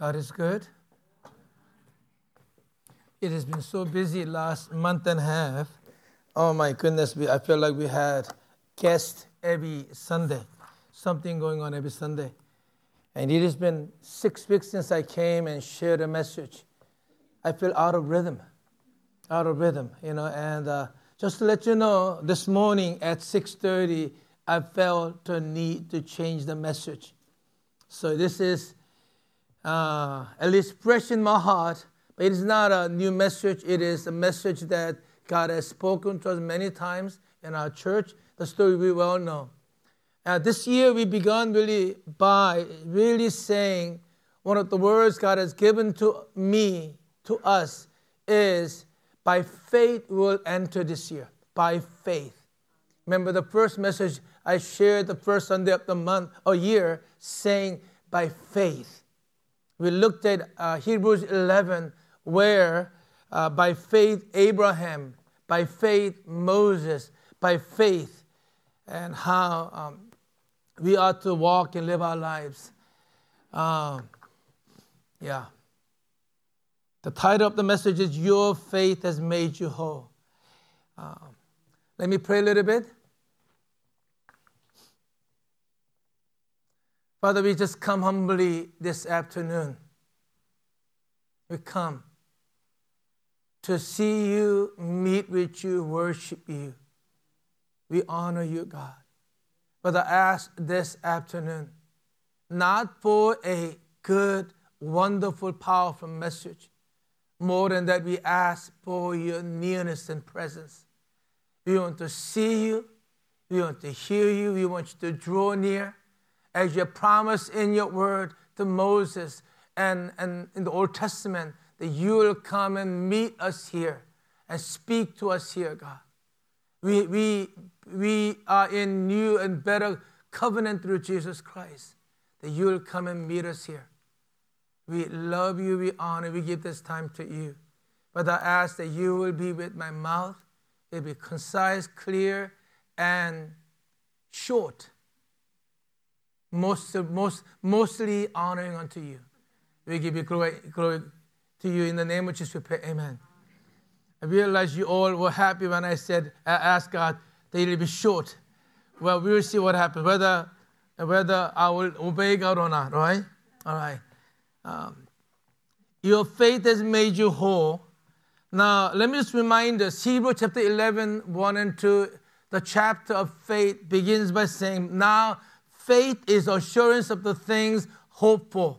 God is good. It has been so busy last month and a half. Oh my goodness, we, I feel like we had guests every Sunday, something going on every Sunday. And it has been six weeks since I came and shared a message. I feel out of rhythm, out of rhythm, you know. And uh, just to let you know, this morning at 6:30, I felt a need to change the message. So this is uh, at least fresh in my heart. But it is not a new message. It is a message that God has spoken to us many times in our church. The story we well know. Uh, this year we began really by really saying one of the words God has given to me, to us, is by faith we'll enter this year. By faith. Remember the first message I shared the first Sunday of the month or year saying by faith. We looked at uh, Hebrews 11, where uh, by faith Abraham, by faith Moses, by faith, and how um, we ought to walk and live our lives. Um, yeah. The title of the message is Your Faith Has Made You Whole. Um, let me pray a little bit. Father, we just come humbly this afternoon. We come to see you, meet with you, worship you. We honor you, God. I ask this afternoon, not for a good, wonderful, powerful message. More than that, we ask for your nearness and presence. We want to see you. We want to hear you. We want you to draw near as you promised in your word to Moses and, and in the Old Testament, that you will come and meet us here and speak to us here, God. We, we, we are in new and better covenant through Jesus Christ, that you will come and meet us here. We love you, we honor, we give this time to you. But I ask that you will be with my mouth, it will be concise, clear, and short most, most, mostly honoring unto you. We give you glory, glory to you in the name of Jesus. We pray, Amen. I realize you all were happy when I said, I asked God that it'll be short. Well, we will see what happens, whether, whether I will obey God or not, right? All right. Um, your faith has made you whole. Now, let me just remind us Hebrews chapter 11, 1 and 2, the chapter of faith begins by saying, Now Faith is assurance of the things hoped for,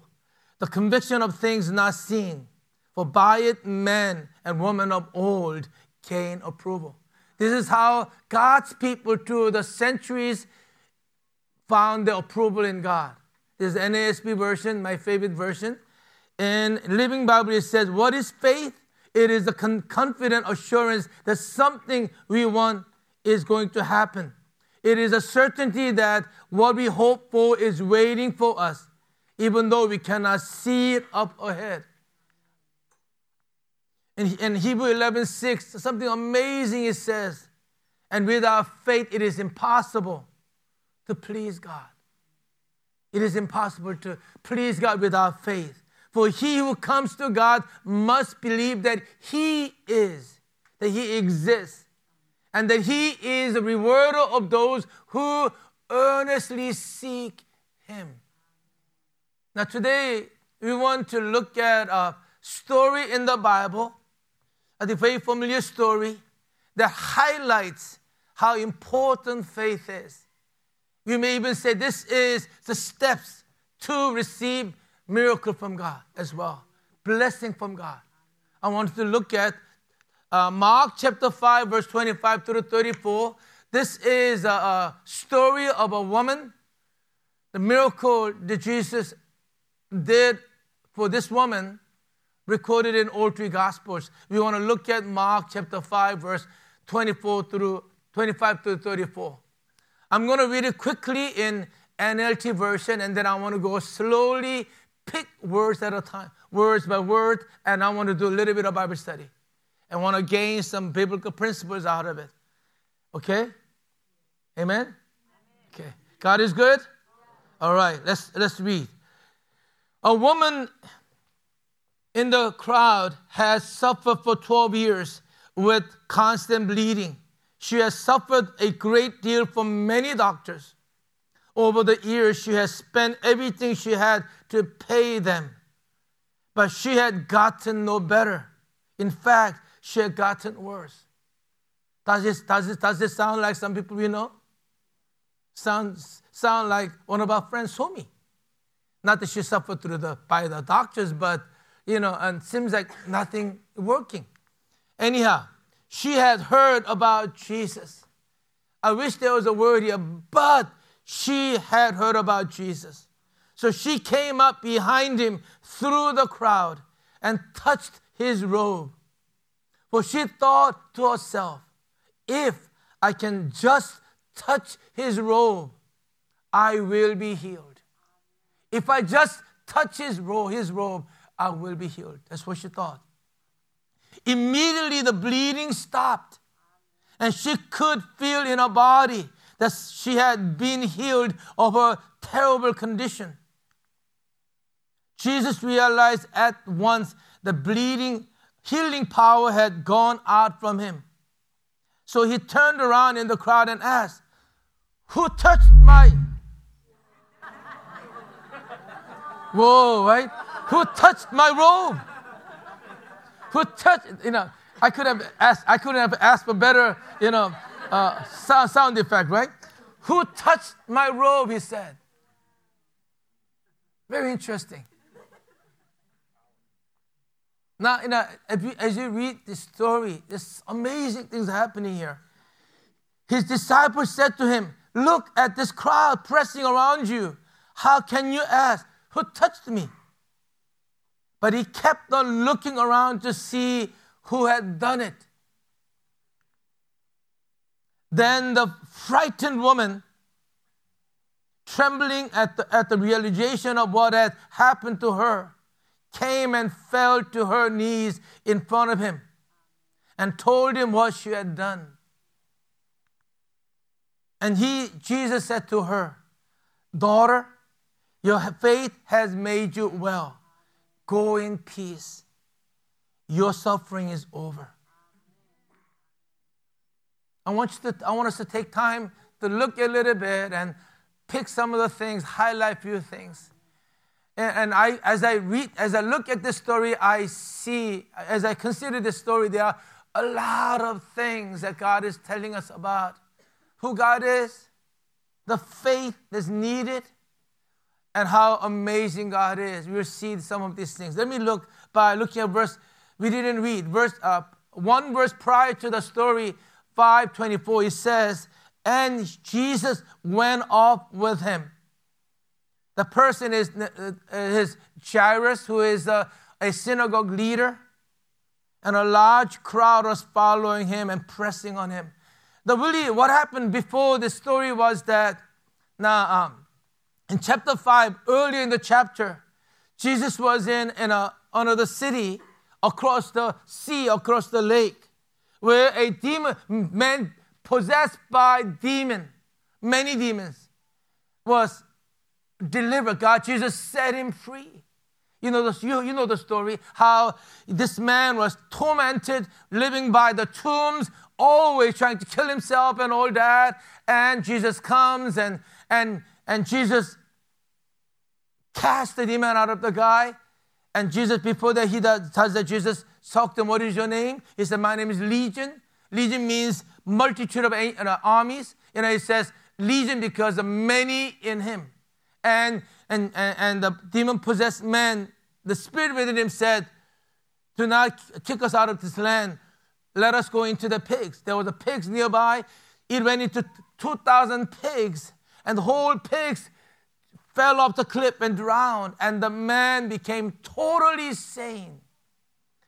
the conviction of things not seen. For by it men and women of old gain approval. This is how God's people through the centuries found their approval in God. This is NASB version, my favorite version. In Living Bible, it says, What is faith? It is the confident assurance that something we want is going to happen. It is a certainty that what we hope for is waiting for us, even though we cannot see it up ahead. In, in Hebrew 11 6, something amazing it says, and without faith it is impossible to please God. It is impossible to please God without faith. For he who comes to God must believe that he is, that he exists, and that He is the rewarder of those who earnestly seek Him. Now, today we want to look at a story in the Bible, a very familiar story that highlights how important faith is. We may even say this is the steps to receive miracle from God as well, blessing from God. I want to look at uh, Mark chapter 5, verse 25 through 34. This is a, a story of a woman, the miracle that Jesus did for this woman, recorded in all three Gospels. We want to look at Mark chapter 5, verse 24 through 25 through 34. I'm going to read it quickly in NLT version, and then I want to go slowly, pick words at a time, words by word, and I want to do a little bit of Bible study and want to gain some biblical principles out of it. Okay? Amen? Okay. God is good? All right, let's let's read. A woman in the crowd has suffered for 12 years with constant bleeding. She has suffered a great deal from many doctors. Over the years, she has spent everything she had to pay them. But she had gotten no better. In fact, she had gotten worse. Does this, does this, does this sound like some people we know? Sounds, sound like one of our friends me. Not that she suffered through the, by the doctors, but, you know, and seems like nothing working. Anyhow, she had heard about Jesus. I wish there was a word here, but she had heard about Jesus. So she came up behind him through the crowd and touched his robe. For she thought to herself, if I can just touch his robe, I will be healed. If I just touch his robe, his robe, I will be healed. That's what she thought. Immediately the bleeding stopped, and she could feel in her body that she had been healed of her terrible condition. Jesus realized at once the bleeding, healing power had gone out from him. So he turned around in the crowd and asked, Who touched my. Whoa, right? Who touched my robe? Who touched, you know, I could have asked, I couldn't have asked for better, you know, uh, sound, sound effect, right? Who touched my robe? He said. Very interesting. Now, as you read this story, there's amazing things happening here. His disciples said to him, Look at this crowd pressing around you. How can you ask, Who touched me? But he kept on looking around to see who had done it. Then the frightened woman, trembling at the, at the realization of what had happened to her, came and fell to her knees in front of him and told him what she had done. And he, Jesus said to her, Daughter, your faith has made you well. Go in peace. Your suffering is over. I want, you to, I want us to take time to look a little bit and pick some of the things, highlight a few things. And, I, as I read, as I look at this story, I see, as I consider this story, there are a lot of things that God is telling us about who God is, the faith that's needed, and how amazing God is. We'll see some of these things. Let me look by looking at verse, we didn't read, verse, uh, one verse prior to the story 524, it says, And Jesus went off with him. The person is uh, his Jairus, who is a, a synagogue leader, and a large crowd was following him and pressing on him. The really, what happened before the story was that now um, in chapter 5, earlier in the chapter, Jesus was in, in a, another city across the sea, across the lake where a demon, man possessed by demon, many demons, was delivered. God, Jesus set him free. You know, the, you, you know the story how this man was tormented, living by the tombs, always trying to kill himself and all that. And Jesus comes and, and, and Jesus casts the demon out of the guy. And Jesus, before that, he does, tells that Jesus talked to him, What is your name? He said, My name is Legion. Legion means multitude of uh, armies. You know, it says Legion because of many in him. And, and, and, and the demon possessed man, the spirit within him said, Do not kick us out of this land. Let us go into the pigs. There were the pigs nearby. It went into 2,000 pigs, and the whole pigs fell off the cliff and drowned, and the man became totally sane.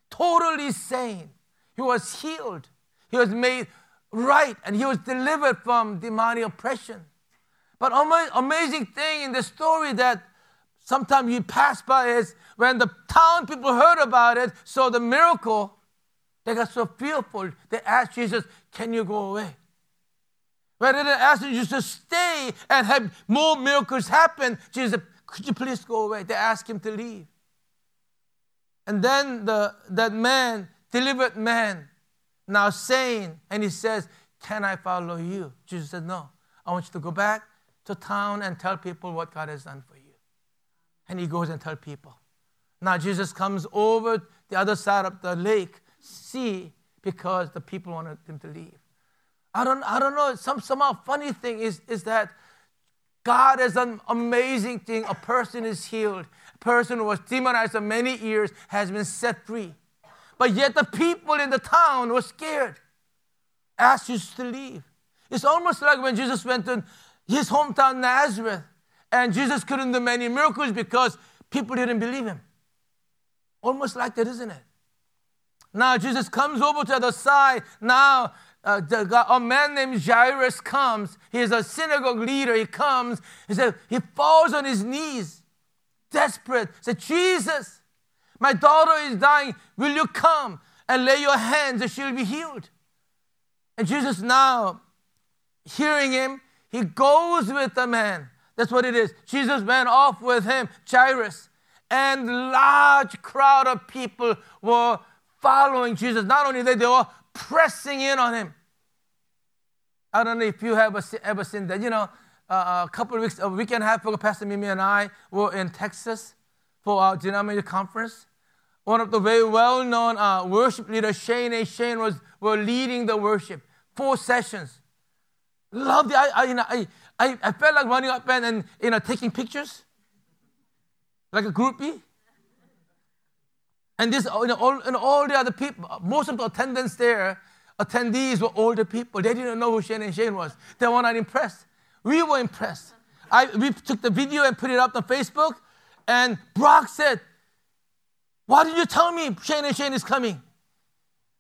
Totally sane. He was healed. He was made right, and he was delivered from demonic oppression. But amazing thing in the story that sometimes you pass by is when the town people heard about it, saw the miracle, they got so fearful. They asked Jesus, "Can you go away?" Rather than asking Jesus to stay and have more miracles happen, Jesus, could you please go away? They asked him to leave. And then the, that man, delivered man, now sane, and he says, Can I follow you? Jesus said, No. I want you to go back to town and tell people what God has done for you. And he goes and tell people. Now Jesus comes over the other side of the lake, sea, because the people wanted him to leave. I don't, I don't know. Some somehow funny thing is, is that God is an amazing thing. A person is healed. A person who was demonized for many years has been set free. But yet the people in the town were scared, asked Jesus to leave. It's almost like when Jesus went to his hometown Nazareth and Jesus couldn't do many miracles because people didn't believe him. Almost like that, isn't it? Now Jesus comes over to the side. Now uh, the, a man named Jairus comes. He's a synagogue leader. He comes. He said he falls on his knees, desperate. He said, Jesus, my daughter is dying. Will you come and lay your hands and she'll be healed? And Jesus now, hearing him, he goes with the man. That's what it is. Jesus went off with him, Jairus, and large crowd of people were following Jesus. Not only that, they were pressing in on him. I don't know if you have ever seen that. You know, uh, a couple of weeks, a week and a half ago, Pastor Mimi and I were in Texas for our denominator conference. One of the very well-known uh, worship leaders, Shane and Shane, was were leading the worship. Four sessions. Loved it. I, I, you know, I, I, I felt like running up and, and you know, taking pictures. Like a groupie. And this, you know, all, and all the other people, most of the attendants there, attendees were older people. They didn't know who Shane and Shane was. They were not impressed. We were impressed. I, we took the video and put it up on Facebook, and Brock said, Why did you tell me Shane and Shane is coming?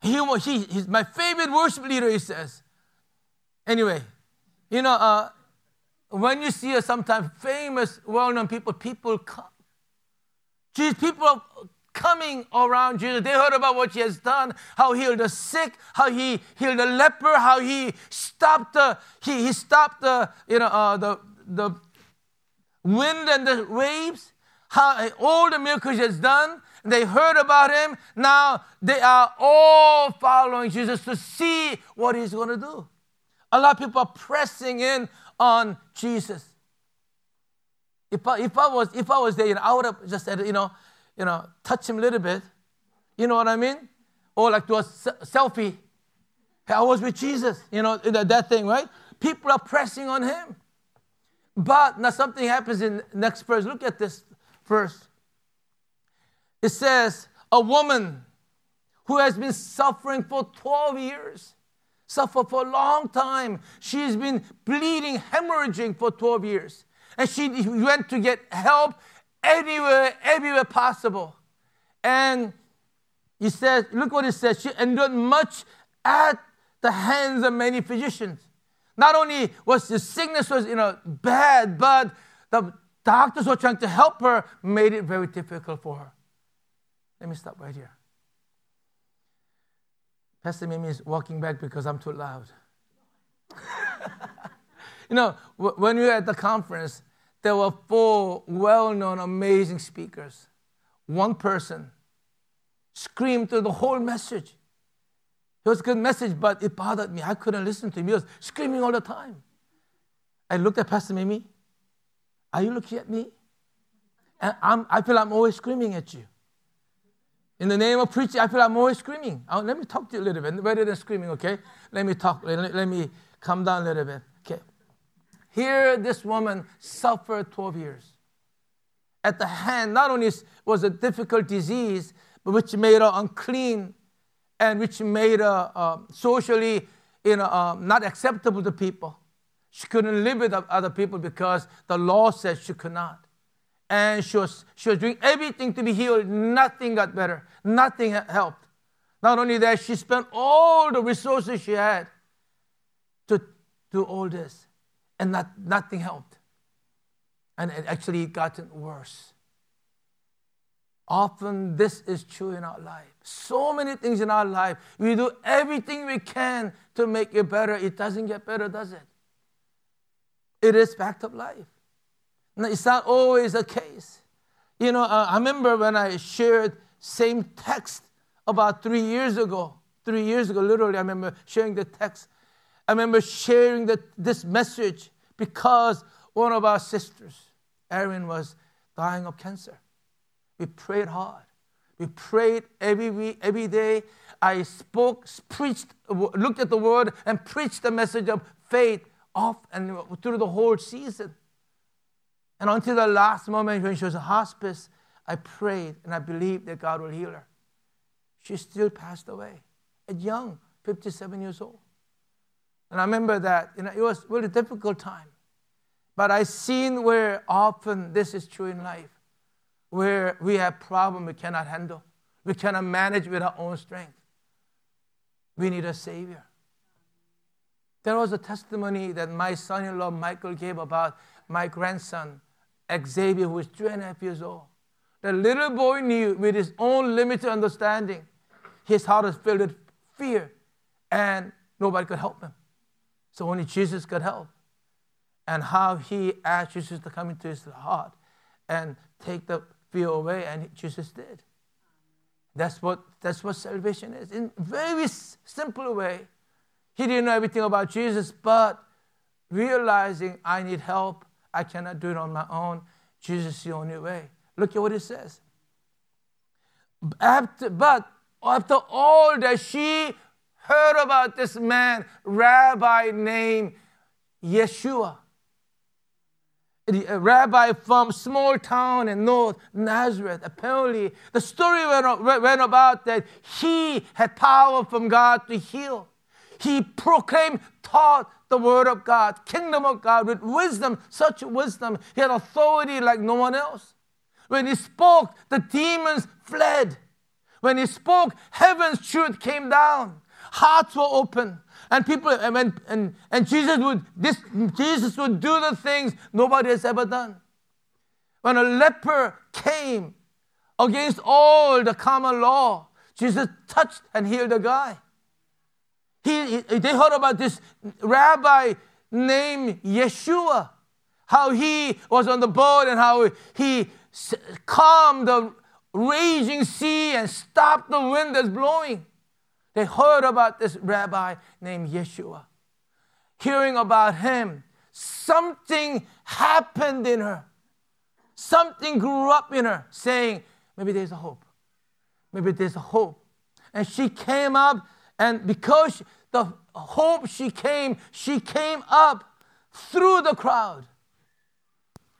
He, he, he's my favorite worship leader, he says. Anyway, you know, uh, when you see sometimes famous, well-known people, people come. Jesus, people are coming around Jesus. They heard about what he has done, how he healed the sick, how he healed the leper, how he stopped the he, he stopped the you know uh, the the wind and the waves, how all the miracles he has done. They heard about him. Now they are all following Jesus to see what he's going to do. A lot of people are pressing in on Jesus. If I, if I was if I was there, you know, I would have just said, you know, you know, touch him a little bit. You know what I mean? Or like do a selfie. I was with Jesus. You know, that thing, right? People are pressing on him. But now something happens in next verse. Look at this verse. It says, a woman who has been suffering for 12 years suffered for a long time. She's been bleeding, hemorrhaging for 12 years. And she went to get help anywhere, everywhere possible. And he says, look what it says. She endured much at the hands of many physicians. Not only was the sickness was you know bad, but the doctors were trying to help her, made it very difficult for her. Let me stop right here. Pastor Mimi is walking back because I'm too loud. you know, when we were at the conference, there were four well known, amazing speakers. One person screamed through the whole message. It was a good message, but it bothered me. I couldn't listen to him. He was screaming all the time. I looked at Pastor Mimi. Are you looking at me? And I'm, I feel I'm always screaming at you. In the name of preaching, I feel I'm always screaming. Oh, let me talk to you a little bit. Rather than screaming, okay? Let me talk. Let, let me come down a little bit. Okay. Here, this woman suffered 12 years. At the hand, not only was a difficult disease, but which made her unclean and which made her uh, socially you know, uh, not acceptable to people. She couldn't live with other people because the law said she could not and she was, she was doing everything to be healed. Nothing got better, nothing helped. Not only that, she spent all the resources she had to do all this, and not, nothing helped. And it actually gotten worse. Often this is true in our life. So many things in our life. We do everything we can to make it better. It doesn't get better, does it? It is fact of life. It's not always the case. You know, uh, I remember when I shared same text about three years ago. Three years ago, literally, I remember sharing the text. I remember sharing the, this message because one of our sisters, Erin, was dying of cancer. We prayed hard. We prayed every week, every day. I spoke, preached, looked at the word, and preached the message of faith off and through the whole season. And until the last moment when she was in hospice, I prayed and I believed that God will heal her. She still passed away at young, 57 years old. And I remember that you know, it was really difficult time. But I seen where often this is true in life, where we have problems we cannot handle. We cannot manage with our own strength. We need a Savior. There was a testimony that my son in law Michael gave about my grandson, Xavier, who was three and a half years old. The little boy knew with his own limited understanding, his heart was filled with fear, and nobody could help him. So only Jesus could help. And how he asked Jesus to come into his heart and take the fear away, and Jesus did. That's what, that's what salvation is. In very simple way, he didn't know everything about Jesus, but realizing I need help, I cannot do it on my own. Jesus is the only way. Look at what it says. After, but after all that she heard about this man, rabbi named Yeshua, a uh, rabbi from small town in North Nazareth. Apparently, the story went about that he had power from God to heal. He proclaimed, taught the word of God, kingdom of God with wisdom, such wisdom. He had authority like no one else. When he spoke, the demons fled. When he spoke, heaven's truth came down. Hearts were open. And people and, and, and Jesus would this Jesus would do the things nobody has ever done. When a leper came against all the common law, Jesus touched and healed the guy. He, they heard about this rabbi named Yeshua, how he was on the boat and how he calmed the raging sea and stopped the wind that's blowing. They heard about this rabbi named Yeshua. Hearing about him, something happened in her. Something grew up in her, saying, maybe there's a hope. Maybe there's a hope. And she came up, and because the hope she came, she came up through the crowd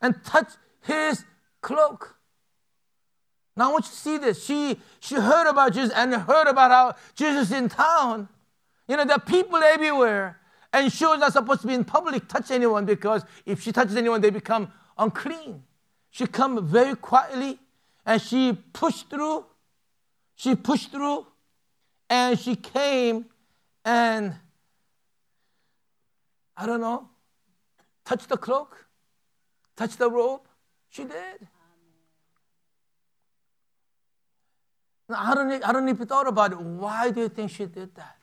and touched his cloak. Now I want you to see this. She, she heard about Jesus and heard about how Jesus is in town. You know, there are people everywhere. And she was not supposed to be in public, touch anyone, because if she touches anyone, they become unclean. She come very quietly and she pushed through. She pushed through and she came and I don't know, touched the cloak, touched the robe. She did. Now, I don't, I don't even thought about it. Why do you think she did that?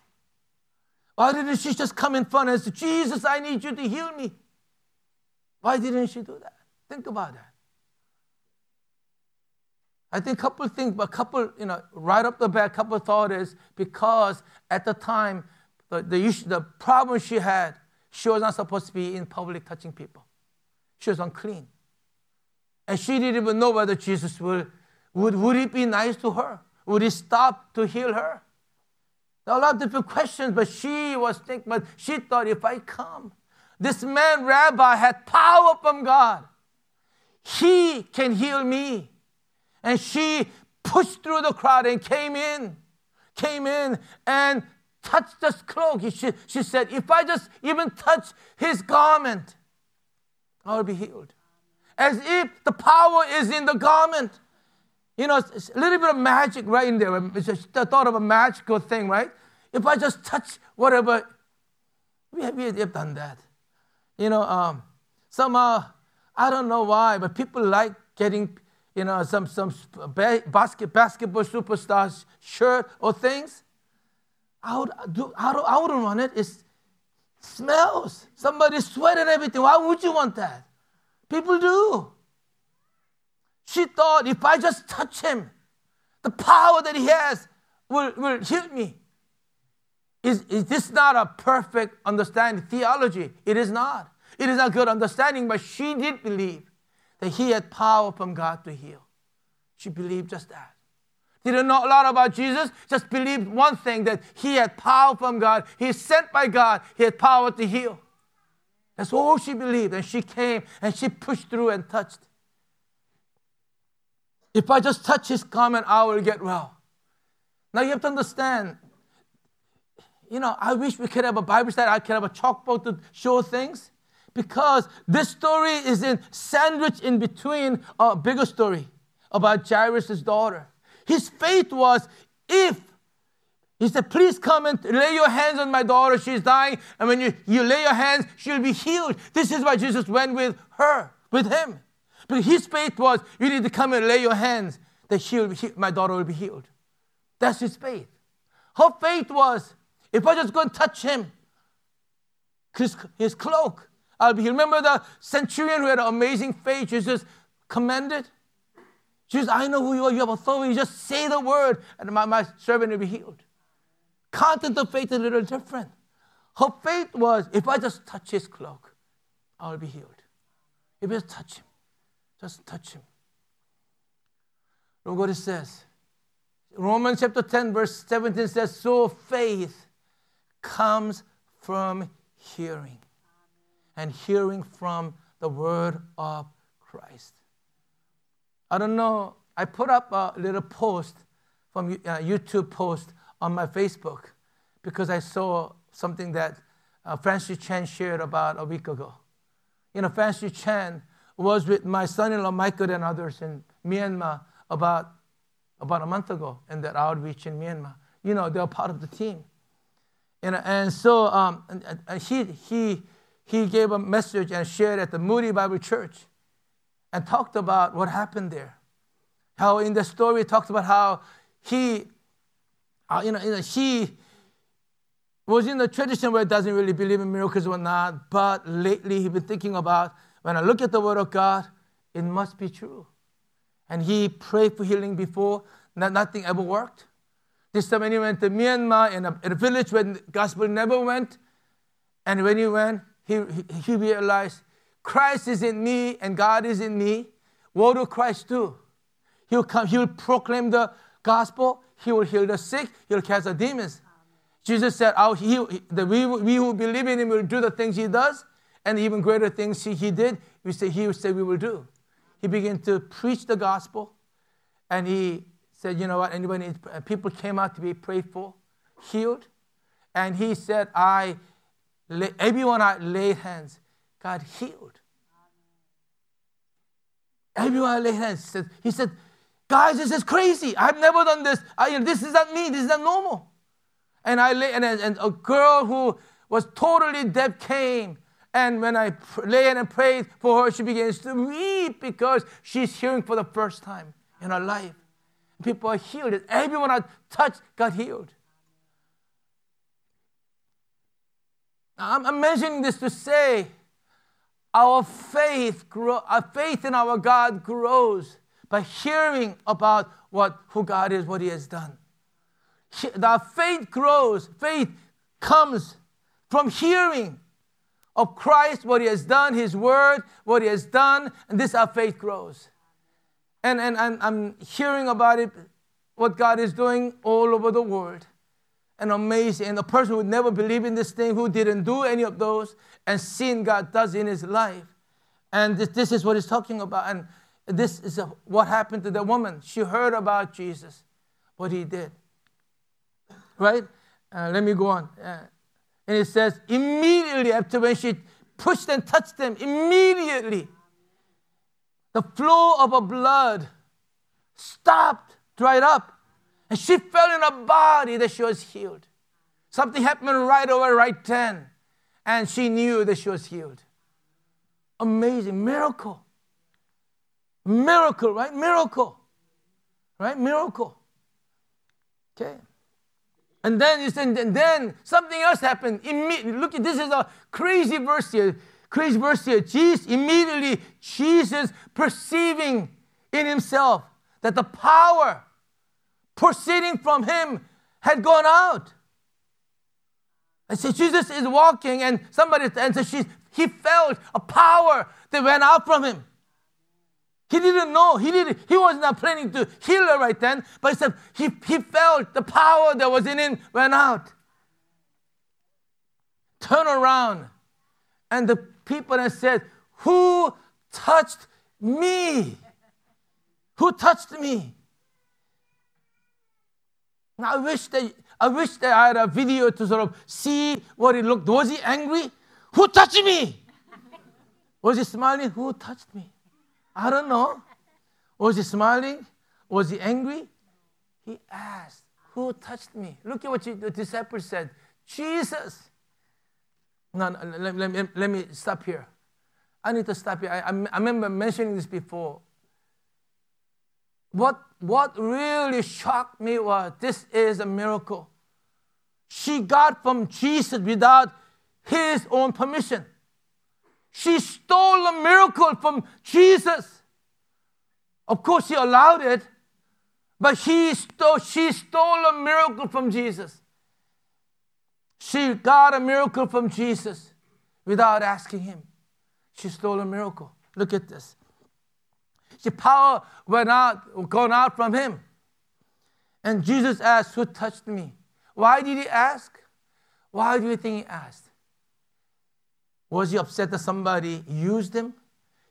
Why didn't she just come in front and say, Jesus, I need you to heal me? Why didn't she do that? Think about that. I think a couple things, but a couple, you know, right up the back, couple of thought is because at the time, the, the, issue, the problem she had, she was not supposed to be in public touching people. She was unclean. And she didn't even know whether Jesus would, would, would it be nice to her? Would he stop to heal her? There are a lot of different questions, but she was thinking, but she thought if I come, this man, rabbi, had power from God. He can heal me. And she pushed through the crowd and came in, came in and touched his cloak. She, she said, If I just even touch his garment, I will be healed. As if the power is in the garment. You know, it's a little bit of magic right in there. It's just the thought of a magical thing, right? If I just touch whatever, we have, we have done that. You know, um, somehow, I don't know why, but people like getting you know, some, some basket, basketball superstars shirt or things, I would, do, I, would, I wouldn't want it. It smells. Somebody's sweat and everything. Why would you want that? People do. She thought if I just touch him, The power that He has will, will heal me. Is, is this not a perfect understanding theology? It is not. It is not good understanding, but she did believe that he had power from God to heal. She believed just that. Didn't know a lot about Jesus, just believed one thing that he had power from God. He is sent by God, he had power to heal. That's all she believed. And she came and she pushed through and touched. If I just touch his garment, I will get well. Now you have to understand you know, I wish we could have a Bible study. I could have a chalkboard to show things because this story is in sandwiched in between a bigger story about Jairus' daughter. His faith was if he said, please come and lay your hands on my daughter. She's dying. And when you, you lay your hands, she'll be healed. This is why Jesus went with her, with him. But his faith was, you need to come and lay your hands that she'll, my daughter will be healed. That's his faith. Her faith was, if I just go and touch him, his, his cloak, I'll be healed. Remember the centurion who had an amazing faith? Jesus commanded. Jesus, I know who you are. You have authority. Just say the word, and my, my servant will be healed. Content of faith is a little different. Her faith was, if I just touch his cloak, I'll be healed. If I just touch him, just touch him. Look what it says. Romans chapter 10, verse 17 says, So faith comes from hearing, and hearing from the word of Christ. I don't know, I put up a little post from a uh, YouTube post on my Facebook because I saw something that uh, Francis Chan shared about a week ago. You know, Francis Chan was with my son-in-law Michael and others in Myanmar about, about a month ago in that outreach in Myanmar. You know, they're part of the team. And, and so um, and he, he, he gave a message and shared at the Moody Bible Church and talked about what happened there. How in the story, he talked about how he, uh, you, know, you know, he was in the tradition where he doesn't really believe in miracles or not, but lately he's been thinking about when I look at the Word of God, it must be true. And he prayed for healing before, not, nothing ever worked. This time when he went to Myanmar in a, in a village where the gospel never went, and when he went, he, he, realized Christ is in me and God is in me. What will Christ do? He'll come, he'll proclaim the gospel, he will heal the sick, he'll cast the demons. Jesus said, I'll heal, the, we, we who believe in him will do the things he does, and even greater things he, he did, we say he will say we will do. He began to preach the gospel, and he said, you know what, anybody people came out to be prayed for, healed. And he said, I, everyone I laid hands, God healed. Everyone I laid hands, he said, guys, this is crazy. I've never done this. I, this is not me. This is not normal. And I lay, and, and a girl who was totally deaf came. And when I lay and prayed for her, she begins to weep because she's hearing for the first time in her life people are healed. Everyone I touched got healed. I'm, mentioning this to say our faith, grow, our faith in our God grows by hearing about what who God is, what He has done. Our faith grows. Faith comes from hearing of Christ, what He has done, His Word, what He has done, and this our faith grows. And, and, and I'm hearing about it, what God is doing all over the world. And amazing. And a person who would never believe in this thing, who didn't do any of those, and seeing God does in his life. And this, this is what he's talking about. And this is a, what happened to the woman. She heard about Jesus, what he did. Right? Uh, let me go on. Uh, and it says, immediately after when she pushed and touched them, immediately the flow of her blood stopped, dried up, and she felt in her body that she was healed. Something happened right over right then, and she knew that she was healed. Amazing miracle. Miracle, right? Miracle. Right? Miracle. Okay. And then you said, and then something else happened. Immediately, look at this is a crazy verse here. Crazy verse here. Jesus, immediately, Jesus perceiving in himself that the power proceeding from him had gone out. And so Jesus is walking, and somebody, and so he felt a power that went out from him. He didn't know. He didn't. He was not planning to heal her right then, but he said he, he felt the power that was in him went out. Turn around, and the people had said, "Who touched me? Who touched me?" I wish that I wish I had a video to sort of see what he looked. Was he angry? Who touched me? Was he smiling? Who touched me? I don't know. Was he smiling? Was he angry? He asked, Who touched me? Look at what the disciples said Jesus. No, no let, let, let, let, me stop here. I need to stop here. I, I, I remember mentioning this before. What, what really shocked me was this is a miracle. She got from Jesus without his own permission. She stole a miracle from Jesus. Of course, she allowed it, but he stole, she stole a miracle from Jesus. She got a miracle from Jesus without asking him. She stole a miracle. Look at this. The power went out, gone out from him. And Jesus asked, Who touched me? Why did he ask? Why do you think he asked? Was he upset that somebody used him?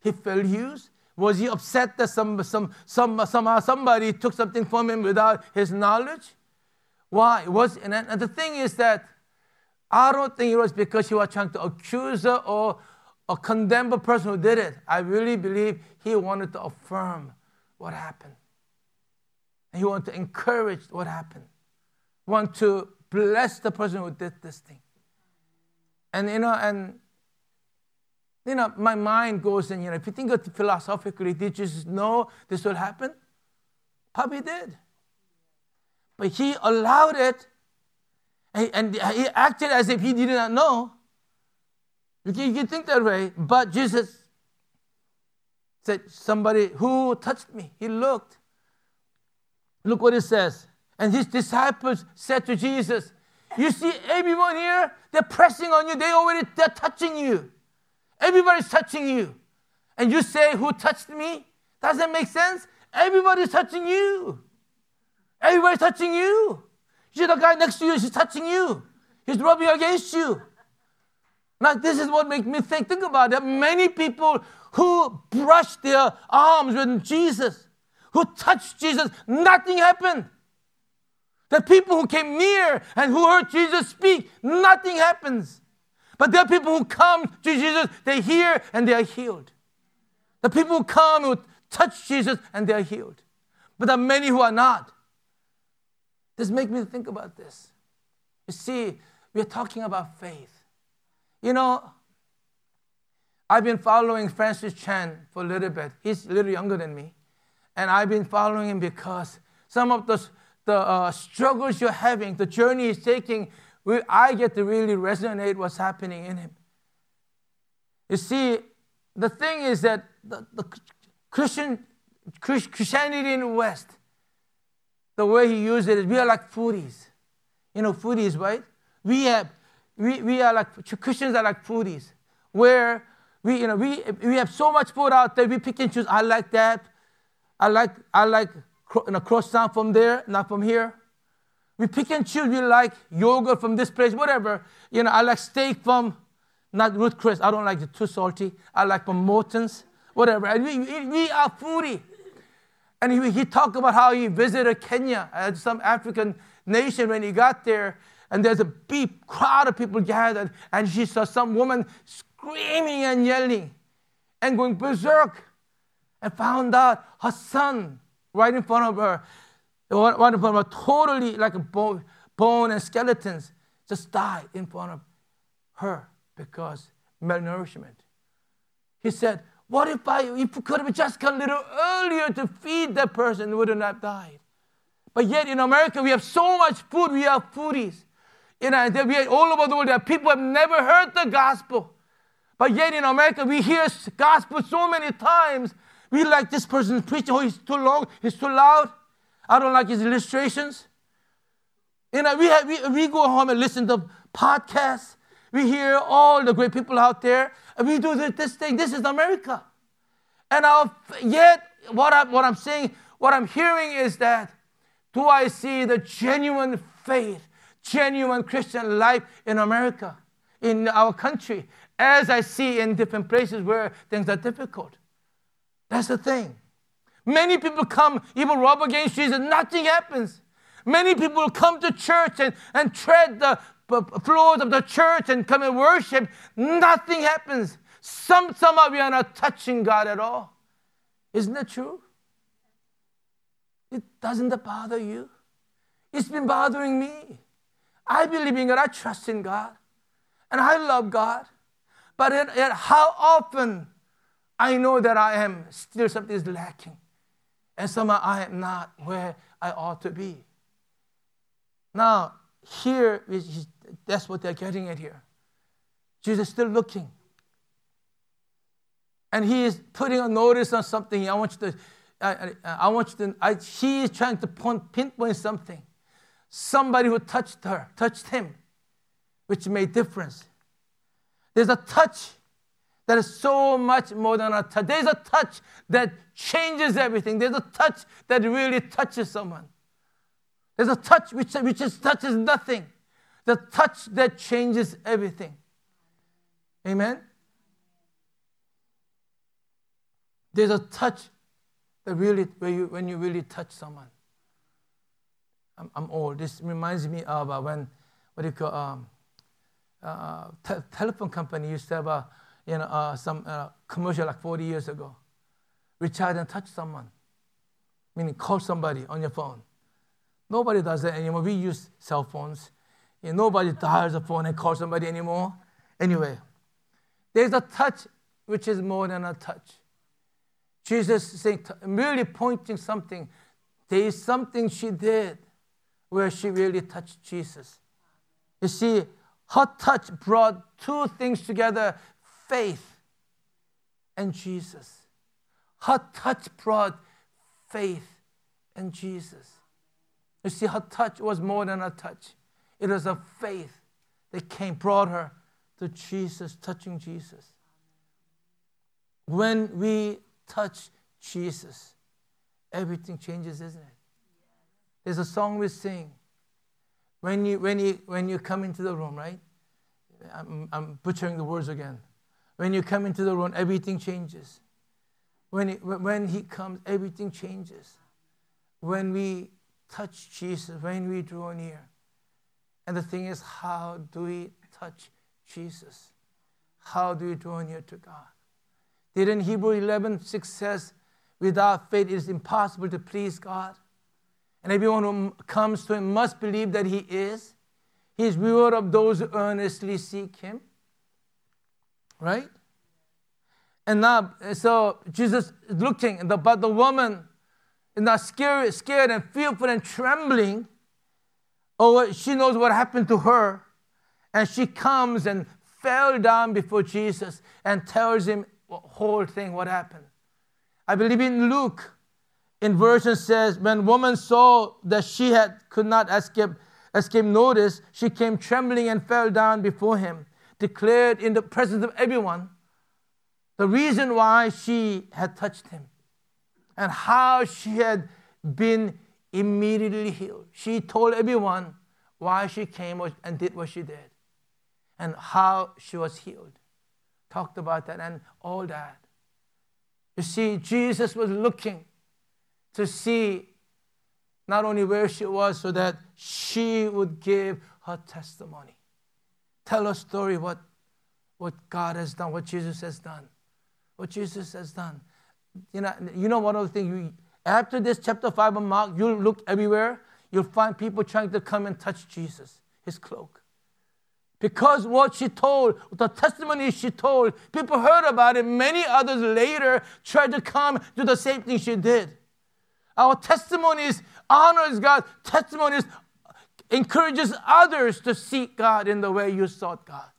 He felt used? Was he upset that some, some, some, somehow somebody took something from him without his knowledge? Why? Was, and, and the thing is that I don't think it was because he was trying to accuse her or, a person who did it. I really believe he wanted to affirm what happened. And he wanted to encourage what happened. Want to bless the person who did this thing. And you know, and you know, my mind goes in, you know, if you think of philosophically, did Jesus know this will happen? Probably did. But he allowed it and, and he acted as if he did not know. You can, think that way, but Jesus said, Somebody who touched me. He looked. Look what it says. And his disciples said to Jesus, You see, everyone here, they're pressing on you, they already they're touching you. Everybody's touching you. And you say, Who touched me? Does that make sense? Everybody's touching you. Everybody's touching you. You see the guy next to you, he's touching you. He's rubbing against you. Now, this is what makes me think. Think about it. Many people who brushed their arms with Jesus, who touched Jesus, nothing happened. The people who came near and who heard Jesus speak, nothing happens. But there are people who come to Jesus, they hear and they are healed. The people who come who touch Jesus and they are healed. But there are many who are not. This makes me think about this. You see, we're talking about faith. You know, I've been following Francis Chan for a little bit. He's a little younger than me. And I've been following him because some of the, the uh, struggles you're having, the journey he's taking, I get to really resonate what's happening in him. You see, the thing is that the, the Christian Christianity in the West, the way he used it is we are like foodies. You know, foodies, right? We have we, we are like Christians are like foodies, where we you know we we have so much food out there. We pick and choose. I like that. I like I like you know, croissant from there, not from here. We pick and choose. We like yogurt from this place, whatever. You know, I like steak from, not Ruth Chris. I don't like it too salty. I like from Morton's, whatever. And we, we, we are foodie. And he, he talked about how he visited Kenya, uh, some African nation when he got there. And there's a big crowd of people gathered. And she saw some woman screaming and yelling and going berserk. And found out her son right in front of her one of them were totally like a bone, bone and skeletons just died in front of her because malnourishment. He said, What if I if we could have just come a little earlier to feed that person, wouldn't have died? But yet in America, we have so much food, we are foodies. You know, we are all over the world, there people have never heard the gospel. But yet in America, we hear gospel so many times. We like this person's preaching, oh, he's too long, he's too loud. I don't like his illustrations. You know, we, have, we, we go home and listen to podcasts. We hear all the great people out there, and we do this thing. This is America. And I'll, yet, what, I, what I'm saying, what I'm hearing is that do I see the genuine faith, genuine Christian life in America, in our country, as I see in different places where things are difficult? That's the thing. Many people come, even rub against Jesus, nothing happens. Many people come to church and, and tread the floors of the church and come and worship. Nothing happens. Some, somehow we are not touching God at all. Isn't that true? It doesn't bother you? It's been bothering me. I believe in God. I trust in God. And I love God. But it, how often I know that I am still something is lacking. And somehow I am not where I ought to be. Now, here is that's what they're getting at here. Jesus is still looking. And he is putting a notice on something. I want you to, I, I, I want you to, I, he is trying to point, pinpoint something. Somebody who touched her, touched him, which made difference. There's a touch that is so much more than a touch. There's a touch that changes everything. There's a touch that really touches someone. There's a touch which, which touches nothing. The touch that changes everything. Amen? There's a touch that really, you, when you really touch someone. I'm, I'm old. This reminds me of uh, when, what do you call, um, uh, te- telephone company used to have a, you know, uh, some uh, commercial like 40 years ago. Reach out and touch someone, meaning call somebody on your phone. Nobody does that anymore. We use cell phones. You know, nobody dials a phone and calls somebody anymore. Anyway, there's a touch which is more than a touch. Jesus is saying, merely pointing something. There is something she did where she really touched Jesus. You see, her touch brought two things together faith and Jesus. Her touch brought faith and Jesus. You see, her touch was more than a touch. It was a faith that came, brought her to Jesus, touching Jesus. When we touch Jesus, everything changes, isn't it? There's a song we sing. When you, when you, when you come into the room, right? I'm, I'm butchering the words again. When you come into the room, everything changes. When, it, when He comes, everything changes. When we touch Jesus, when we draw near. And the thing is, how do we touch Jesus? How do we draw near to God? Didn't Hebrew 11 6 says, without faith it is impossible to please God? And everyone who comes to Him must believe that He is. He is reward of those who earnestly seek Him. Right? And now, so Jesus is looking, but the woman is not scared, scared and fearful and trembling. Oh, she knows what happened to her. And she comes and fell down before Jesus and tells him the whole thing, what happened. I believe in Luke, in version says, when woman saw that she had could not escape, escape notice, she came trembling and fell down before him, declared in the presence of everyone the reason why she had touched him and how she had been immediately healed. She told everyone why she came and did what she did and how she was healed. Talked about that and all that. You see, Jesus was looking to see not only where she was, so that she would give her testimony. Tell a story what, what God has done, what Jesus has done. What Jesus has done. You know, you know one of the things, after this chapter 5 of Mark, you'll look everywhere, you'll find people trying to come and touch Jesus, his cloak. Because what she told, the testimony she told, people heard about it. Many others later tried to come do the same thing she did. Our testimonies honors God. Testimonies encourages others to seek God in the way you sought God.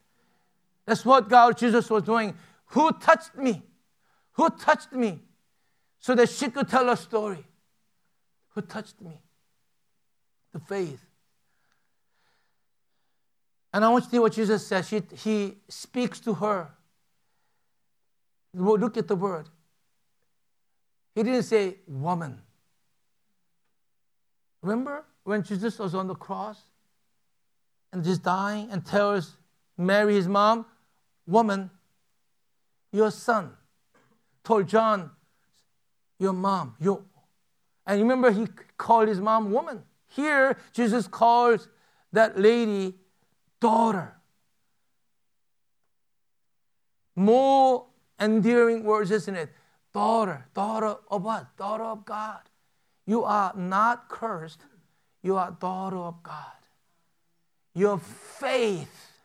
That's what God, Jesus was doing. Who touched me? Who touched me? So that she could tell a story. who touched me. The faith. And I want you to hear what Jesus says. He speaks to her. Look at the word. He didn't say woman. Remember when Jesus was on the cross and just dying and tells Mary, his mom, woman, your son. Told John, your mom, your. And remember, he called his mom woman. Here, Jesus calls that lady daughter. More endearing words, isn't it? Daughter, daughter of what? Daughter of God. You are not cursed, you are daughter of God. Your faith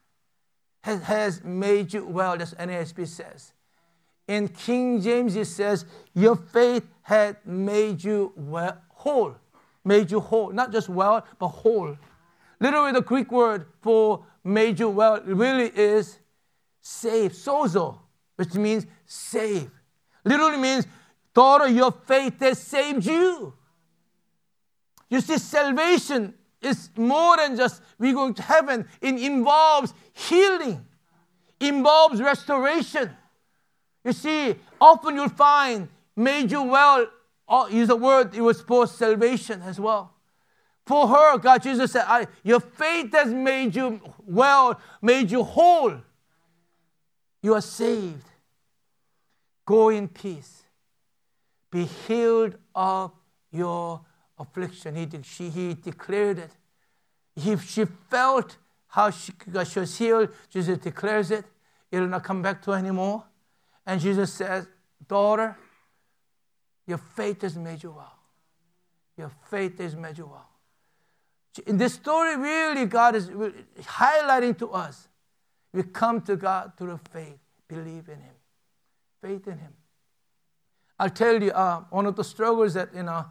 has, has made you well, as NASB says. In King James, it says, Your faith had made you well, whole. Made you whole. Not just well, but whole. Literally, the Greek word for made you well really is save, sozo, which means save. Literally means, daughter, your faith has saved you. You see, salvation is more than just we going to heaven. It involves healing, involves restoration. You see, often you'll find made you well, uh, use a word, it was for salvation as well. For her, God, Jesus said, Your faith has made you well, made you whole. You are saved. Go in peace. Be healed of your affliction. He, she, he declared it. If she felt how she, she was healed, Jesus declares it. It will not come back to her anymore. And Jesus says, Daughter, your faith has made you well. Your faith has made you well. In this story, really, God is highlighting to us we come to God through faith, believe in Him, faith in Him. I'll tell you, uh, one of the struggles that you know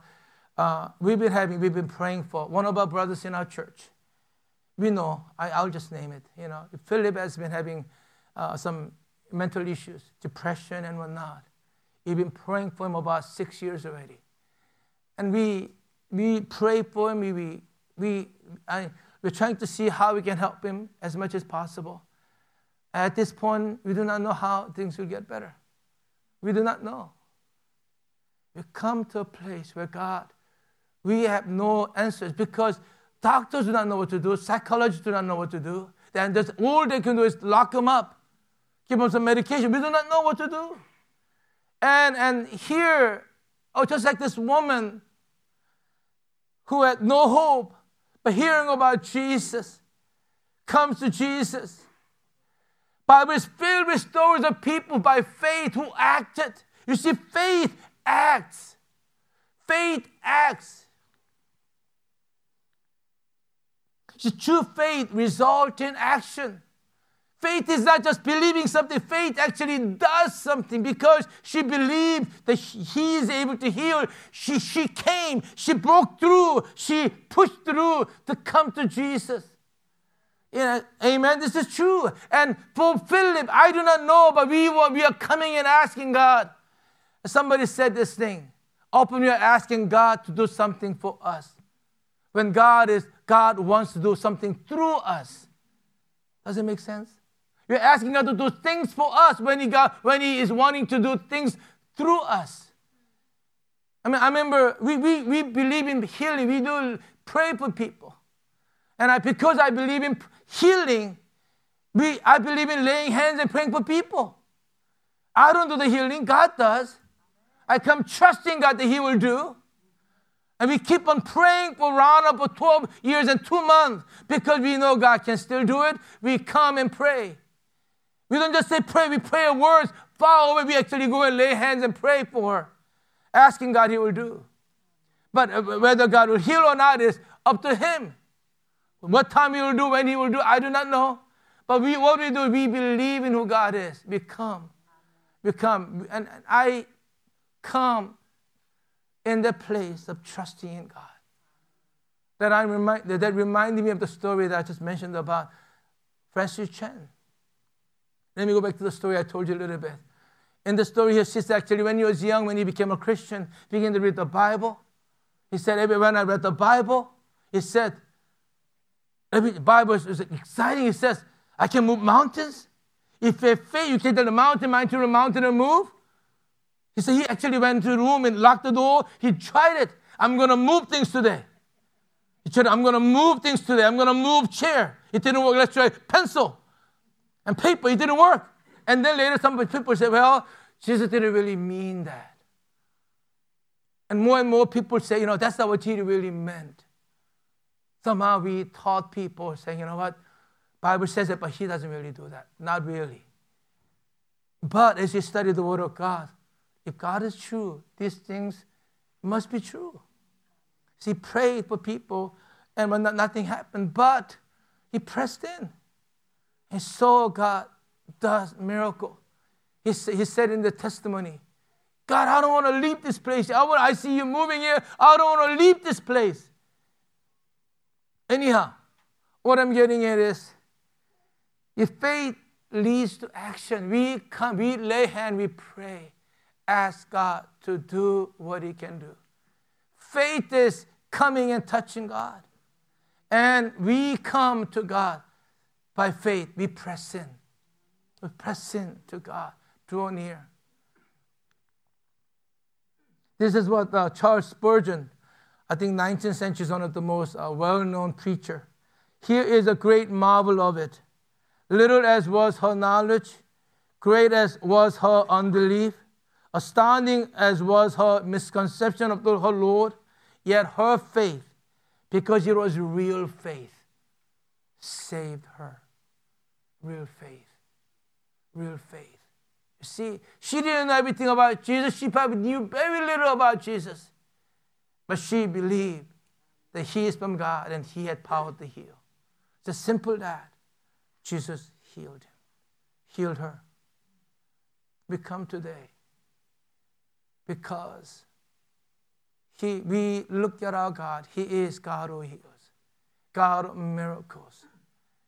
uh, we've been having, we've been praying for. One of our brothers in our church, we know. I, will just name it. You know, Philip has been having uh, some mental issues, depression and whatnot. We've been praying for him about six years already, and we we pray for him. We we we, I, we're trying to see how we can help him as much as possible. At this point, we do not know how things will get better. We do not know. We come to a place where God, we have no answers because doctors do not know what to do, psychologists do not know what to do. Then all they can do is lock them up, give them some medication. We do not know what to do. And, and here, oh, just like this woman who had no hope, but hearing about Jesus, comes to Jesus. Bible is filled with stories of people by faith who acted. You see, faith acts. Faith acts. See, true faith results in action. Faith is not just believing something, faith actually does something because she believed that he is able to heal. She, she came, she broke through, she pushed through to come to Jesus. Yeah, amen. This is true. And for Philip, I do not know, but we, were, we are coming and asking God. Somebody said this thing. Often we are asking God to do something for us. When God is, God wants to do something through us. Does it make sense? You're asking God to do things for us when He, got, when he is wanting to do things through us. I mean, I remember we, we, we believe in healing. We do pray for people. And I, because I believe in healing, we, I believe in laying hands and praying for people. I don't do the healing, God does. I come trusting God that He will do. And we keep on praying for around for 12 years and two months because we know God can still do it. We come and pray. We don't just say pray, we pray words far away. We actually go and lay hands and pray for her, asking God He will do. But uh, whether God will heal or not is up to Him. What time He will do, when He will do, I do not know. But we, what we do, we believe in who God is. We come. We come. And I come in the place of trusting in God. That, I remind, that reminded me of the story that I just mentioned about Francis Chan. Let me go back to the story I told you a little bit. In the story, his sister actually, when he was young, when he became a Christian, began to read the Bible. He said, every when I read the Bible, he said, every Bible is exciting. He says, I can move mountains. If you faith, you can tell the mountain, mind to the mountain and move. He said he actually went to the room and locked the door. He tried it. I'm going to move things today. He said, I'm going to move things today. I'm going to move chair. It didn't work. Let's try pencil and paper. It didn't work. And then later, some people say, well, Jesus didn't really mean that. And more and more people say, you know, that's not what he really meant. Somehow we taught people saying, you know what, Bible says it, but he doesn't really do that. Not really. But as you study the Word of God, if God is true, these things must be true. So he prayed for people, and when nothing happened, but he pressed in. He saw God does miracle. He, he said in the testimony, God, I don't want to leave this place. I, want, I see you moving here. I don't want to leave this place. Anyhow, what I'm getting at is if faith leads to action, we come, we lay hand, we pray, ask God to do what He can do. Faith is coming and touching God. And we come to God by faith. We press in. We press in to God, draw near. This is what uh, Charles Spurgeon, I think 19th century is one of the most uh, well-known preacher. Here is a great marvel of it. Little as was her knowledge, great as was her unbelief, astounding as was her misconception of her Lord, yet her faith, because it was real faith, saved her. Real faith. Real faith. See, she didn't know everything about Jesus. She probably knew very little about Jesus. But she believed that he is from God and he had power to heal. It's as simple that Jesus healed him, healed her. We come today because he, we look at our God. He is God who heals, God of miracles,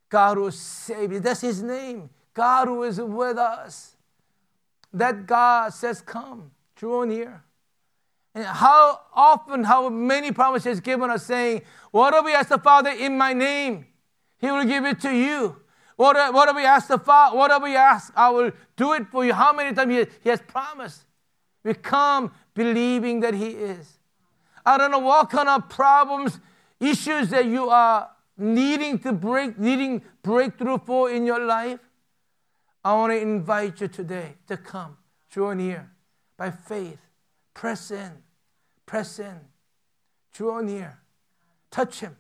God who saves. That's his name. God who is with us that God says, Come, draw near. And how often, how many promises given us saying, Whatever we ask the Father in my name, He will give it to you. Whatever we ask the Father, whatever we ask, I will do it for you. How many times he has promised? We come believing that He is. I don't know what kind of problems, issues that you are needing to break, needing breakthrough for in your life. I want to invite you today to come, draw near by faith. Press in, press in, draw near, touch Him,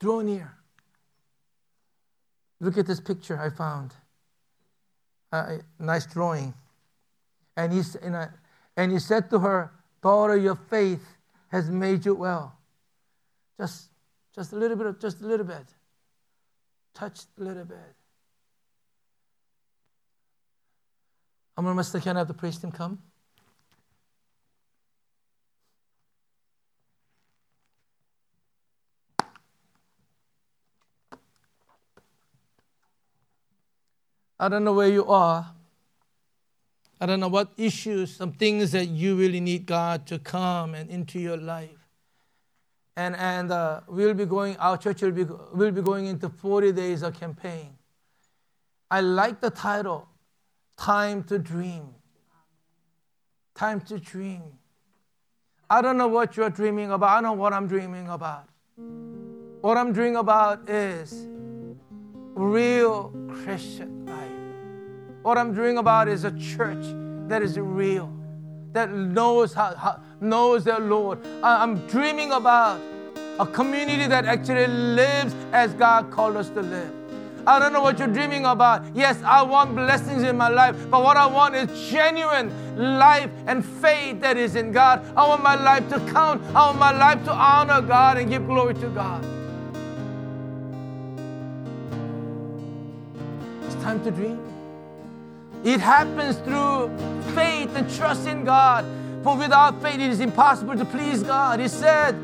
draw near. Look at this picture I found. Uh, a nice drawing. And he, and he said to her, Daughter, your faith has made you well. Just, just a little bit, just a little bit. Touch a little bit. Going to can I have the priest team come? I don't know where you are. I don't know what issues, some things that you really need God to come and into your life. And, and uh, we'll be going, our church will be, will be going into 40 days of campaign. I like the title, Time to dream. Time to dream. I don't know what you're dreaming about. I know what I'm dreaming about. What I'm dreaming about is real Christian life. What I'm dreaming about is a church that is real, that knows how, how knows their Lord. I, I'm dreaming about a community that actually lives as God called us to live. I don't know what you're dreaming about. Yes, I want blessings in my life, but what I want is genuine life and faith that is in God. I want my life to count. I want my life to honor God and give glory to God. It's time to dream. It happens through faith and trust in God. For without faith, it is impossible to please God. He said,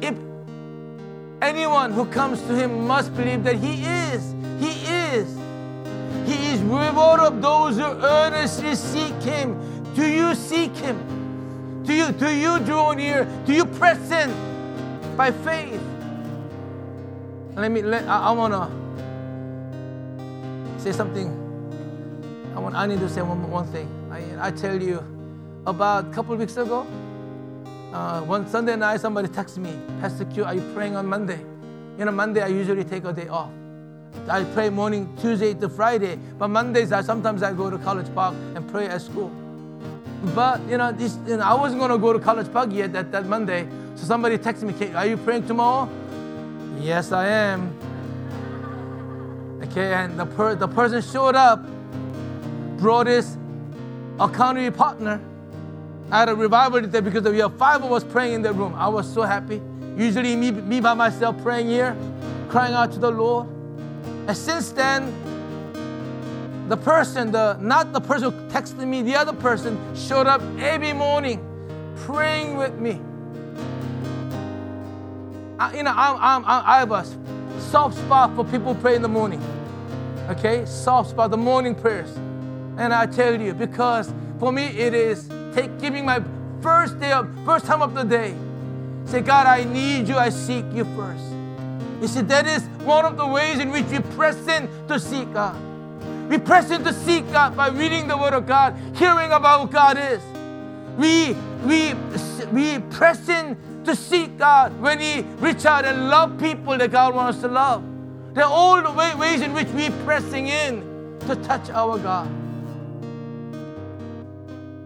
if anyone who comes to Him must believe that He is he is. He is reward of those who earnestly seek Him. Do you seek Him? Do you, do you draw near? Do you press in by faith? Let me, let, I, I want to say something. I, want, I need to say one, one thing. I, I tell you, about a couple weeks ago, uh, one Sunday night, somebody texted me, Pastor Q, are you praying on Monday? You know, Monday I usually take a day off. I pray morning Tuesday to Friday, but Mondays I sometimes I go to College Park and pray at school. But you know, this, you know I wasn't gonna go to College Park yet that, that Monday. So somebody texted me, "Are you praying tomorrow?" Yes, I am. Okay, and the per, the person showed up, brought his accountability partner. I had a revival today because we have five of us praying in the room. I was so happy. Usually me, me by myself praying here, crying out to the Lord. And since then, the person, the not the person who texted me, the other person showed up every morning praying with me. I, you know, I'm, I'm, I have a soft spot for people who pray in the morning. Okay, soft spot, the morning prayers. And I tell you, because for me it is take giving my first day of first time of the day. Say, God, I need you, I seek you first. You see, that is one of the ways in which we press in to seek God. We press in to seek God by reading the Word of God, hearing about who God is. We, we, we press in to seek God when we reach out and love people that God wants us to love. There are all the ways in which we're pressing in to touch our God.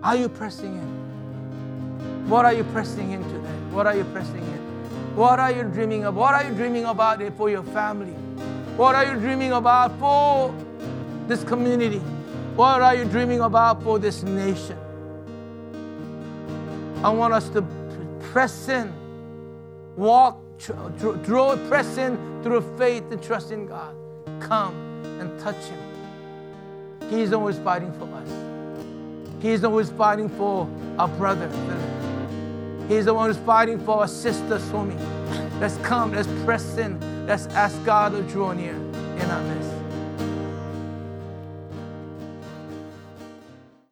Are you pressing in? What are you pressing in today? What are you pressing in? What are you dreaming of? What are you dreaming about for your family? What are you dreaming about for this community? What are you dreaming about for this nation? I want us to press in, walk, draw, press in through faith and trust in God. Come and touch Him. He's always fighting for us. He's always fighting for our brother. He's the one who's fighting for our sister Swami. Let's come, let's press in, let's ask God to draw near in our midst.